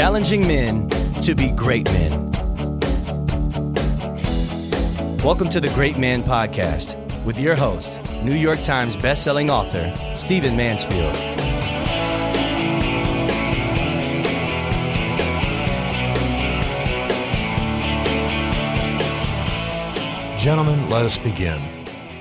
challenging men to be great men. Welcome to the Great Man Podcast with your host, New York Times bestselling author, Stephen Mansfield. Gentlemen, let us begin.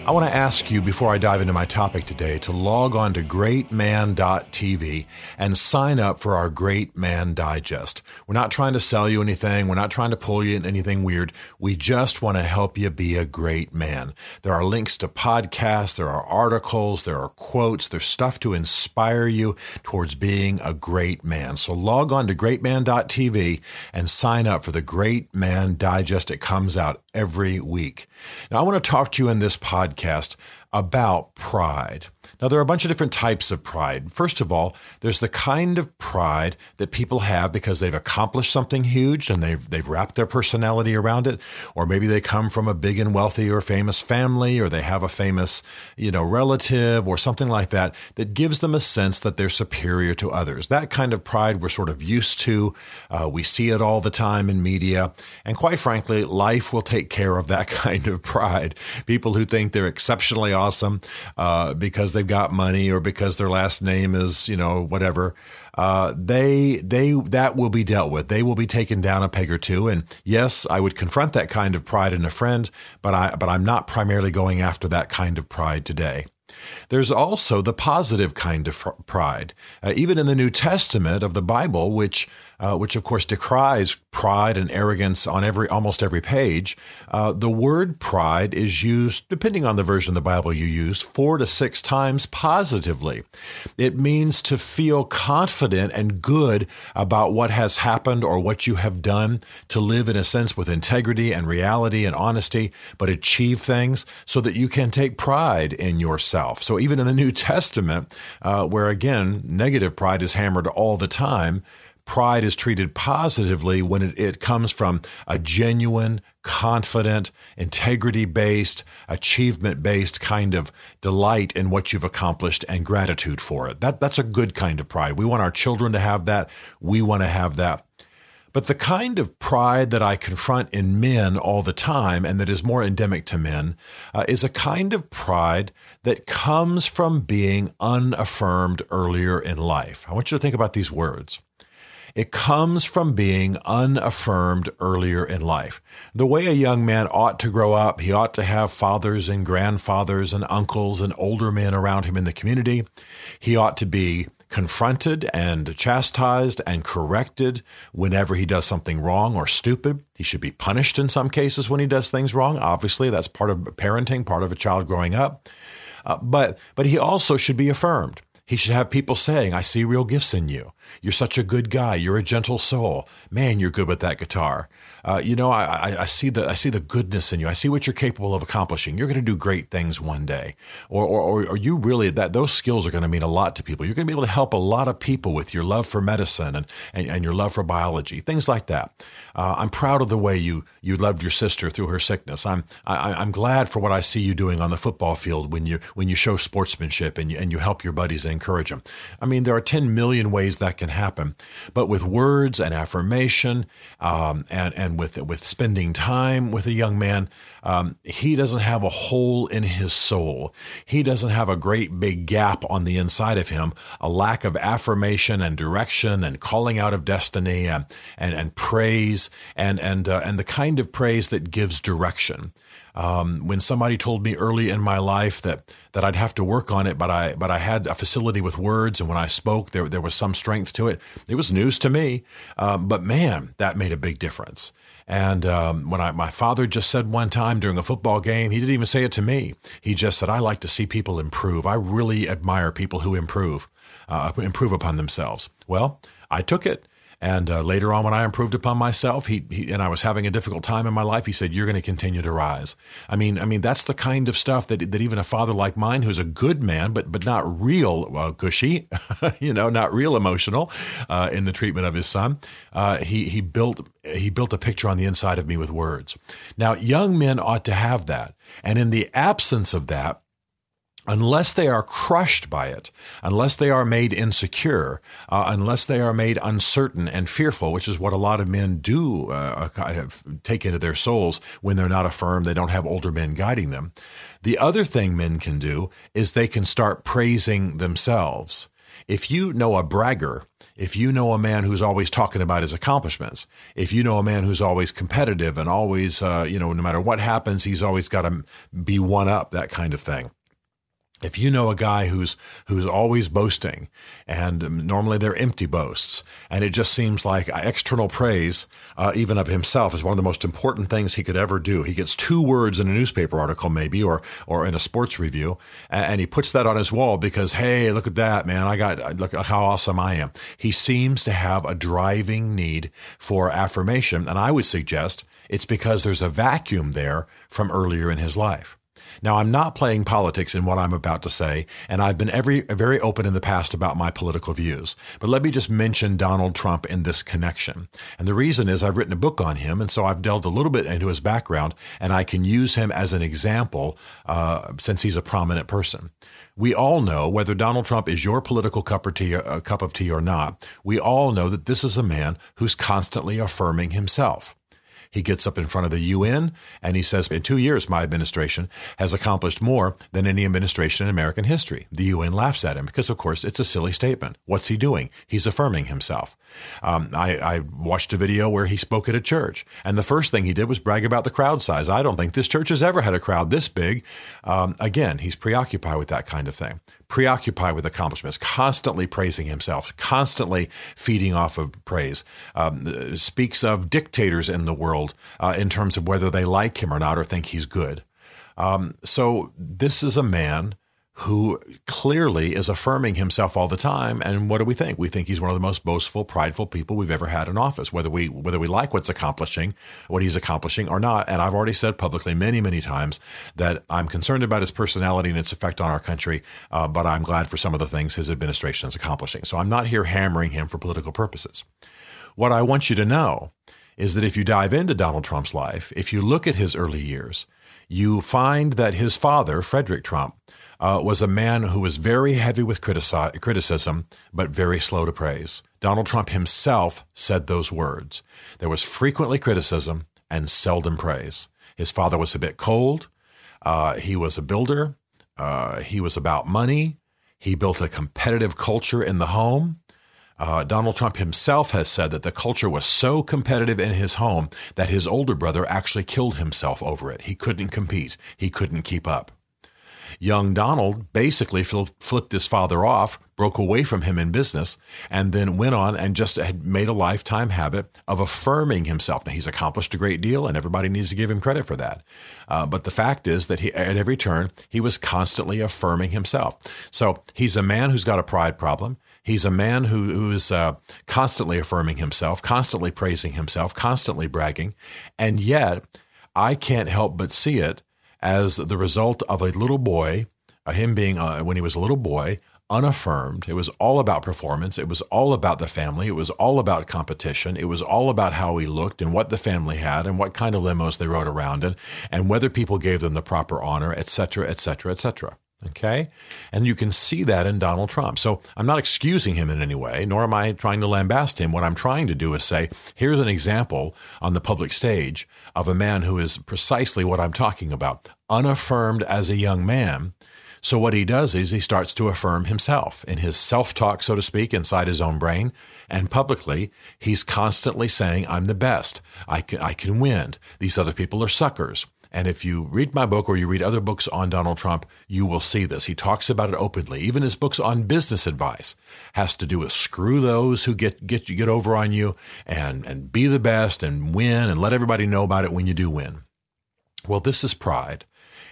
I want to ask you before I dive into my topic today to log on to greatman.tv and sign up for our Great Man Digest. We're not trying to sell you anything. We're not trying to pull you in anything weird. We just want to help you be a great man. There are links to podcasts, there are articles, there are quotes, there's stuff to inspire you towards being a great man. So log on to greatman.tv and sign up for the Great Man Digest. It comes out every week. Now, I want to talk to you in this podcast podcast about pride. Now, there are a bunch of different types of pride. First of all, there's the kind of pride that people have because they've accomplished something huge and they've, they've wrapped their personality around it. Or maybe they come from a big and wealthy or famous family, or they have a famous, you know, relative or something like that that gives them a sense that they're superior to others. That kind of pride we're sort of used to. Uh, we see it all the time in media. And quite frankly, life will take care of that kind of pride. People who think they're exceptionally awesome uh, because they've got money or because their last name is, you know, whatever, uh, they they that will be dealt with. They will be taken down a peg or two. And yes, I would confront that kind of pride in a friend, but I but I'm not primarily going after that kind of pride today. There's also the positive kind of pride. Uh, even in the New Testament of the Bible, which uh, which of course decries pride and arrogance on every almost every page, uh, the word pride is used, depending on the version of the Bible you use, four to six times positively. It means to feel confident and good about what has happened or what you have done, to live in a sense with integrity and reality and honesty, but achieve things so that you can take pride in yourself. So even in the New Testament, uh, where again negative pride is hammered all the time pride is treated positively when it, it comes from a genuine, confident, integrity based, achievement based kind of delight in what you've accomplished and gratitude for it. That, that's a good kind of pride. We want our children to have that. We want to have that. But the kind of pride that I confront in men all the time and that is more endemic to men uh, is a kind of pride that comes from being unaffirmed earlier in life. I want you to think about these words. It comes from being unaffirmed earlier in life. The way a young man ought to grow up, he ought to have fathers and grandfathers and uncles and older men around him in the community. He ought to be confronted and chastised and corrected whenever he does something wrong or stupid. He should be punished in some cases when he does things wrong. Obviously, that's part of parenting, part of a child growing up. Uh, but but he also should be affirmed. He should have people saying, I see real gifts in you. You're such a good guy. You're a gentle soul. Man, you're good with that guitar. Uh, you know, I, I, I, see the I see the goodness in you. I see what you're capable of accomplishing. You're going to do great things one day, or or, or you really that those skills are going to mean a lot to people. You're going to be able to help a lot of people with your love for medicine and and, and your love for biology, things like that. Uh, I'm proud of the way you you loved your sister through her sickness. I'm I, I'm glad for what I see you doing on the football field when you when you show sportsmanship and you and you help your buddies and encourage them. I mean, there are 10 million ways that can happen, but with words and affirmation um, and and with with spending time with a young man, um, he doesn't have a hole in his soul. He doesn't have a great big gap on the inside of him, a lack of affirmation and direction and calling out of destiny and and, and praise and and uh, and the kind of praise that gives direction. Um, when somebody told me early in my life that that I'd have to work on it, but I but I had a facility with words, and when I spoke, there there was some strength to it. It was news to me, um, but man, that made a big difference. And um, when I, my father just said one time during a football game, he didn't even say it to me. He just said, "I like to see people improve. I really admire people who improve, uh, improve upon themselves." Well, I took it. And uh, later on, when I improved upon myself, he, he, and I was having a difficult time in my life, he said, "You're going to continue to rise." I mean, I mean, that's the kind of stuff that that even a father like mine, who's a good man, but but not real uh, gushy, you know, not real emotional uh, in the treatment of his son, uh, he he built he built a picture on the inside of me with words. Now, young men ought to have that, and in the absence of that, unless they are crushed by it, unless they are made insecure, uh, unless they are made uncertain and fearful, which is what a lot of men do uh, uh take into their souls when they're not affirmed, they don't have older men guiding them. The other thing men can do is they can start praising themselves. If you know a bragger, if you know a man who's always talking about his accomplishments, if you know a man who's always competitive and always, uh, you know, no matter what happens, he's always got to be one up, that kind of thing if you know a guy who's who's always boasting and um, normally they're empty boasts and it just seems like uh, external praise uh, even of himself is one of the most important things he could ever do. He gets two words in a newspaper article maybe or or in a sports review and he puts that on his wall because hey look at that man i got uh, look how awesome i am. He seems to have a driving need for affirmation and i would suggest it's because there's a vacuum there from earlier in his life now, I'm not playing politics in what I'm about to say, and I've been every, very open in the past about my political views. But let me just mention Donald Trump in this connection. And the reason is I've written a book on him, and so I've delved a little bit into his background, and I can use him as an example uh, since he's a prominent person. We all know whether Donald Trump is your political cup, or tea, uh, cup of tea or not, we all know that this is a man who's constantly affirming himself. He gets up in front of the UN and he says, In two years, my administration has accomplished more than any administration in American history. The UN laughs at him because, of course, it's a silly statement. What's he doing? He's affirming himself. Um, I, I watched a video where he spoke at a church, and the first thing he did was brag about the crowd size. I don't think this church has ever had a crowd this big. Um, again, he's preoccupied with that kind of thing preoccupied with accomplishments, constantly praising himself, constantly feeding off of praise. Um, speaks of dictators in the world uh, in terms of whether they like him or not or think he's good. Um, so this is a man who clearly is affirming himself all the time. And what do we think? We think he's one of the most boastful, prideful people we've ever had in office, whether we whether we like what's accomplishing, what he's accomplishing or not. And I've already said publicly many, many times that I'm concerned about his personality and its effect on our country, uh, but I'm glad for some of the things his administration is accomplishing. So I'm not here hammering him for political purposes. What I want you to know is that if you dive into Donald Trump's life, if you look at his early years, you find that his father, Frederick Trump, uh, was a man who was very heavy with critici- criticism, but very slow to praise. Donald Trump himself said those words. There was frequently criticism and seldom praise. His father was a bit cold. Uh, he was a builder. Uh, he was about money. He built a competitive culture in the home. Uh, Donald Trump himself has said that the culture was so competitive in his home that his older brother actually killed himself over it. He couldn't compete, he couldn't keep up. Young Donald basically flipped his father off, broke away from him in business, and then went on and just had made a lifetime habit of affirming himself. Now, he's accomplished a great deal, and everybody needs to give him credit for that. Uh, but the fact is that he, at every turn, he was constantly affirming himself. So he's a man who's got a pride problem. He's a man who, who is uh, constantly affirming himself, constantly praising himself, constantly bragging. And yet, I can't help but see it as the result of a little boy, uh, him being, uh, when he was a little boy, unaffirmed. It was all about performance. It was all about the family. It was all about competition. It was all about how he looked and what the family had and what kind of limos they rode around in and whether people gave them the proper honor, etc., etc., et cetera, et cetera. Okay. And you can see that in Donald Trump. So I'm not excusing him in any way, nor am I trying to lambast him. What I'm trying to do is say, here's an example on the public stage of a man who is precisely what I'm talking about, unaffirmed as a young man. So what he does is he starts to affirm himself in his self talk, so to speak, inside his own brain. And publicly, he's constantly saying, I'm the best. I can, I can win. These other people are suckers. And if you read my book or you read other books on Donald Trump, you will see this. He talks about it openly. Even his books on business advice has to do with screw those who get get get over on you and and be the best and win and let everybody know about it when you do win. Well, this is pride.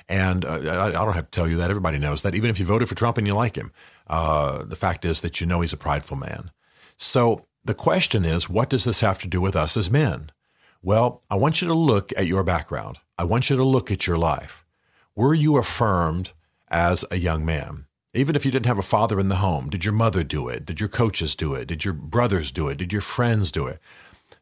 And uh, I, I, don't have to tell you that. Everybody knows that. Even if you voted for Trump and you like him, uh, the fact is that you know he's a prideful man. So the question is, what does this have to do with us as men? Well, I want you to look at your background. I want you to look at your life. Were you affirmed as a young man? Even if you didn't have a father in the home, did your mother do it? Did your coaches do it? Did your brothers do it? Did your friends do it?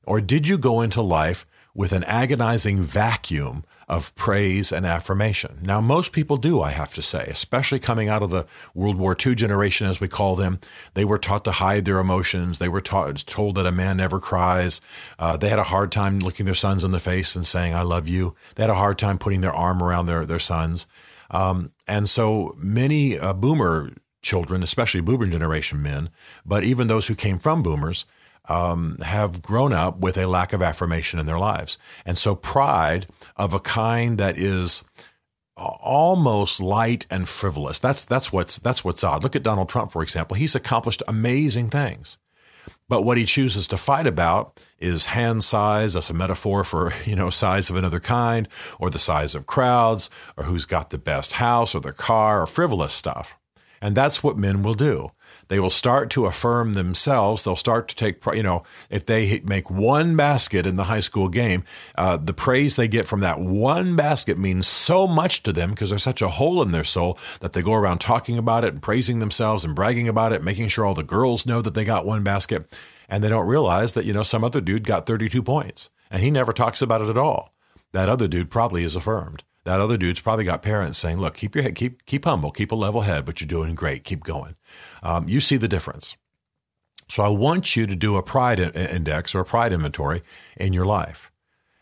Or did you go into life with an agonizing vacuum of praise and affirmation. Now, most people do, I have to say, especially coming out of the World War II generation, as we call them. They were taught to hide their emotions. They were taught, told that a man never cries. Uh, they had a hard time looking their sons in the face and saying, I love you. They had a hard time putting their arm around their, their sons. Um, and so many uh, boomer children, especially boomer generation men, but even those who came from boomers, um, have grown up with a lack of affirmation in their lives. And so pride of a kind that is almost light and frivolous. That's that's what's that's what's odd. Look at Donald Trump, for example. He's accomplished amazing things. But what he chooses to fight about is hand size as a metaphor for, you know, size of another kind, or the size of crowds, or who's got the best house or their car, or frivolous stuff. And that's what men will do. They will start to affirm themselves. They'll start to take, you know, if they make one basket in the high school game, uh, the praise they get from that one basket means so much to them because there's such a hole in their soul that they go around talking about it and praising themselves and bragging about it, making sure all the girls know that they got one basket. And they don't realize that, you know, some other dude got 32 points and he never talks about it at all. That other dude probably is affirmed that other dude's probably got parents saying, "Look, keep your head, keep keep humble, keep a level head, but you're doing great. Keep going." Um, you see the difference. So I want you to do a pride index or a pride inventory in your life.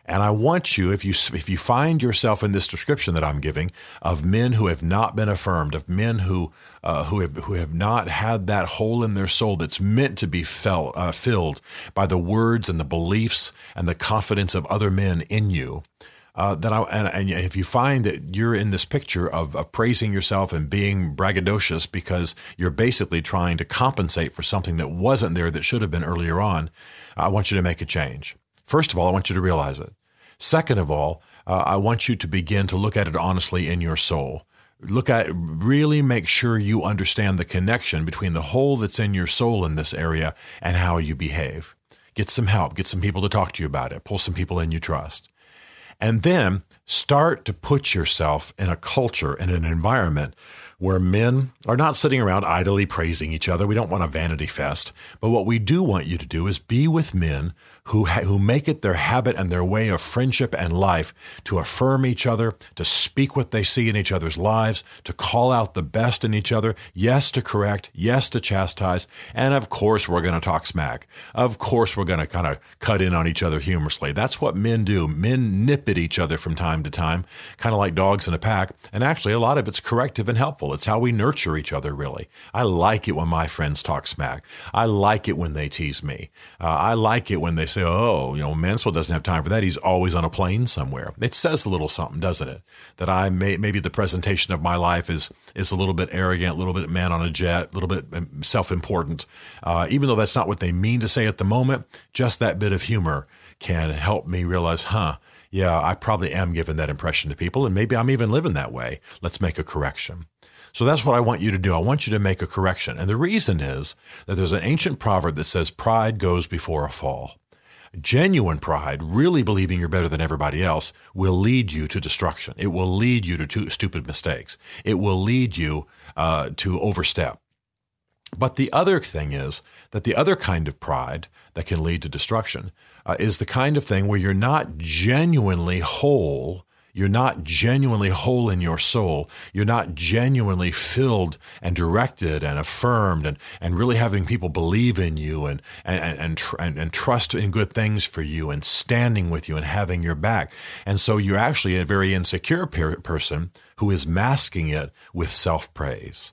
And I want you, if you if you find yourself in this description that I'm giving of men who have not been affirmed, of men who uh, who have who have not had that hole in their soul that's meant to be felt, uh, filled by the words and the beliefs and the confidence of other men in you, uh, that I and, and, if you find that you're in this picture of, of, praising yourself and being braggadocious because you're basically trying to compensate for something that wasn't there that should have been earlier on, I want you to make a change. First of all, I want you to realize it. Second of all, uh, I want you to begin to look at it honestly in your soul. Look at really make sure you understand the connection between the hole that's in your soul in this area and how you behave. Get some help. Get some people to talk to you about it. Pull some people in you trust. And then start to put yourself in a culture, in an environment where men are not sitting around idly praising each other. We don't want a vanity fest. But what we do want you to do is be with men who, ha- who make it their habit and their way of friendship and life to affirm each other, to speak what they see in each other's lives, to call out the best in each other, yes, to correct, yes, to chastise, and of course, we're going to talk smack. Of course, we're going to kind of cut in on each other humorously. That's what men do. Men nip at each other from time to time, kind of like dogs in a pack. And actually, a lot of it's corrective and helpful. It's how we nurture each other, really. I like it when my friends talk smack. I like it when they tease me. Uh, I like it when they say, oh, you know, Mansfield doesn't have time for that. He's always on a plane somewhere. It says a little something, doesn't it? That I may, maybe the presentation of my life is, is a little bit arrogant, a little bit man on a jet, a little bit um, self important. Uh, even though that's not what they mean to say at the moment, just that bit of humor can help me realize, huh, yeah, I probably am giving that impression to people, and maybe I'm even living that way. Let's make a correction. So that's what I want you to do. I want you to make a correction. And the reason is that there's an ancient proverb that says pride goes before a fall. Genuine pride, really believing you're better than everybody else, will lead you to destruction. It will lead you to stupid mistakes. It will lead you uh, to overstep. But the other thing is that the other kind of pride that can lead to destruction uh, is the kind of thing where you're not genuinely whole you're not genuinely whole in your soul. You're not genuinely filled and directed and affirmed and, and really having people believe in you and, and, and, and, and trust in good things for you and standing with you and having your back. And so you're actually a very insecure per- person who is masking it with self praise.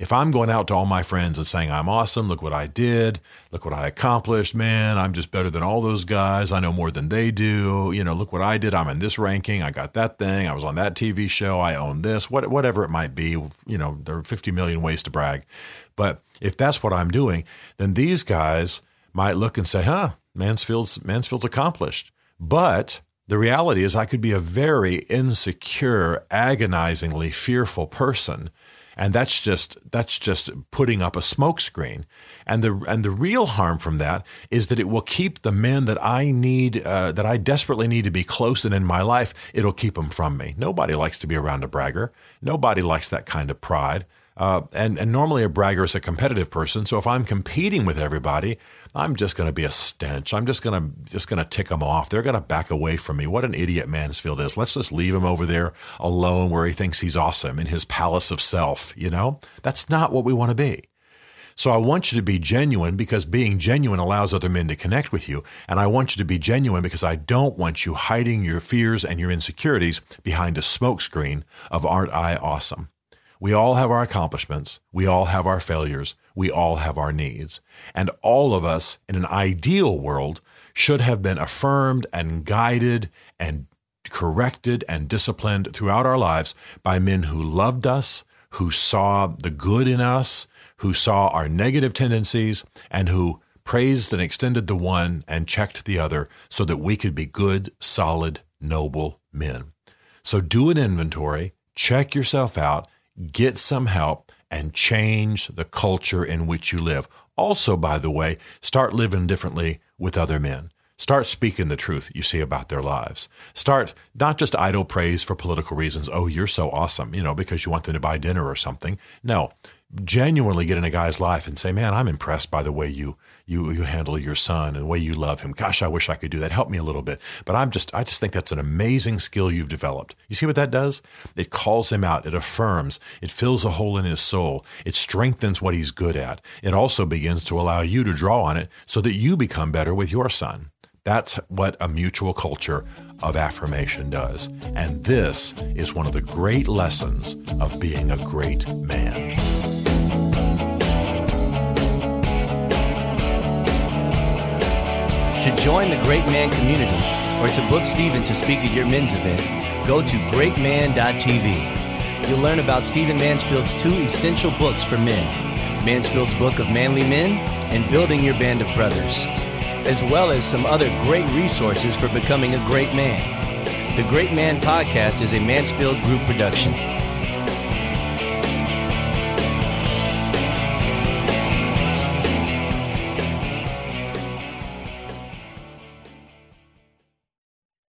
If I'm going out to all my friends and saying, I'm awesome, look what I did, look what I accomplished, man, I'm just better than all those guys, I know more than they do, you know, look what I did, I'm in this ranking, I got that thing, I was on that TV show, I own this, what, whatever it might be, you know, there are 50 million ways to brag. But if that's what I'm doing, then these guys might look and say, huh, Mansfield's, Mansfield's accomplished. But the reality is, I could be a very insecure, agonizingly fearful person and that's just that's just putting up a smokescreen. And the and the real harm from that is that it will keep the men that I need uh, that I desperately need to be close and in my life. It'll keep them from me. Nobody likes to be around a bragger. Nobody likes that kind of pride. Uh, and, and normally a bragger is a competitive person. So if I'm competing with everybody, I'm just going to be a stench. I'm just going to just going to tick them off. They're going to back away from me. What an idiot Mansfield is. Let's just leave him over there alone where he thinks he's awesome in his palace of self. You know, that's not what we want to be. So I want you to be genuine because being genuine allows other men to connect with you. And I want you to be genuine because I don't want you hiding your fears and your insecurities behind a smokescreen of aren't I awesome? We all have our accomplishments. We all have our failures. We all have our needs. And all of us in an ideal world should have been affirmed and guided and corrected and disciplined throughout our lives by men who loved us, who saw the good in us, who saw our negative tendencies, and who praised and extended the one and checked the other so that we could be good, solid, noble men. So do an inventory, check yourself out, get some help, and change the culture in which you live. Also, by the way, start living differently with other men. Start speaking the truth you see about their lives. Start not just idle praise for political reasons. Oh, you're so awesome, you know, because you want them to buy dinner or something. No, genuinely get in a guy's life and say, "Man, I'm impressed by the way you you you handle your son and the way you love him. Gosh, I wish I could do that. Help me a little bit." But I'm just I just think that's an amazing skill you've developed. You see what that does? It calls him out. It affirms. It fills a hole in his soul. It strengthens what he's good at. It also begins to allow you to draw on it so that you become better with your son. That's what a mutual culture of affirmation does. And this is one of the great lessons of being a great man. To join the Great Man community or to book Stephen to speak at your men's event, go to greatman.tv. You'll learn about Stephen Mansfield's two essential books for men Mansfield's Book of Manly Men and Building Your Band of Brothers, as well as some other great resources for becoming a great man. The Great Man Podcast is a Mansfield Group production.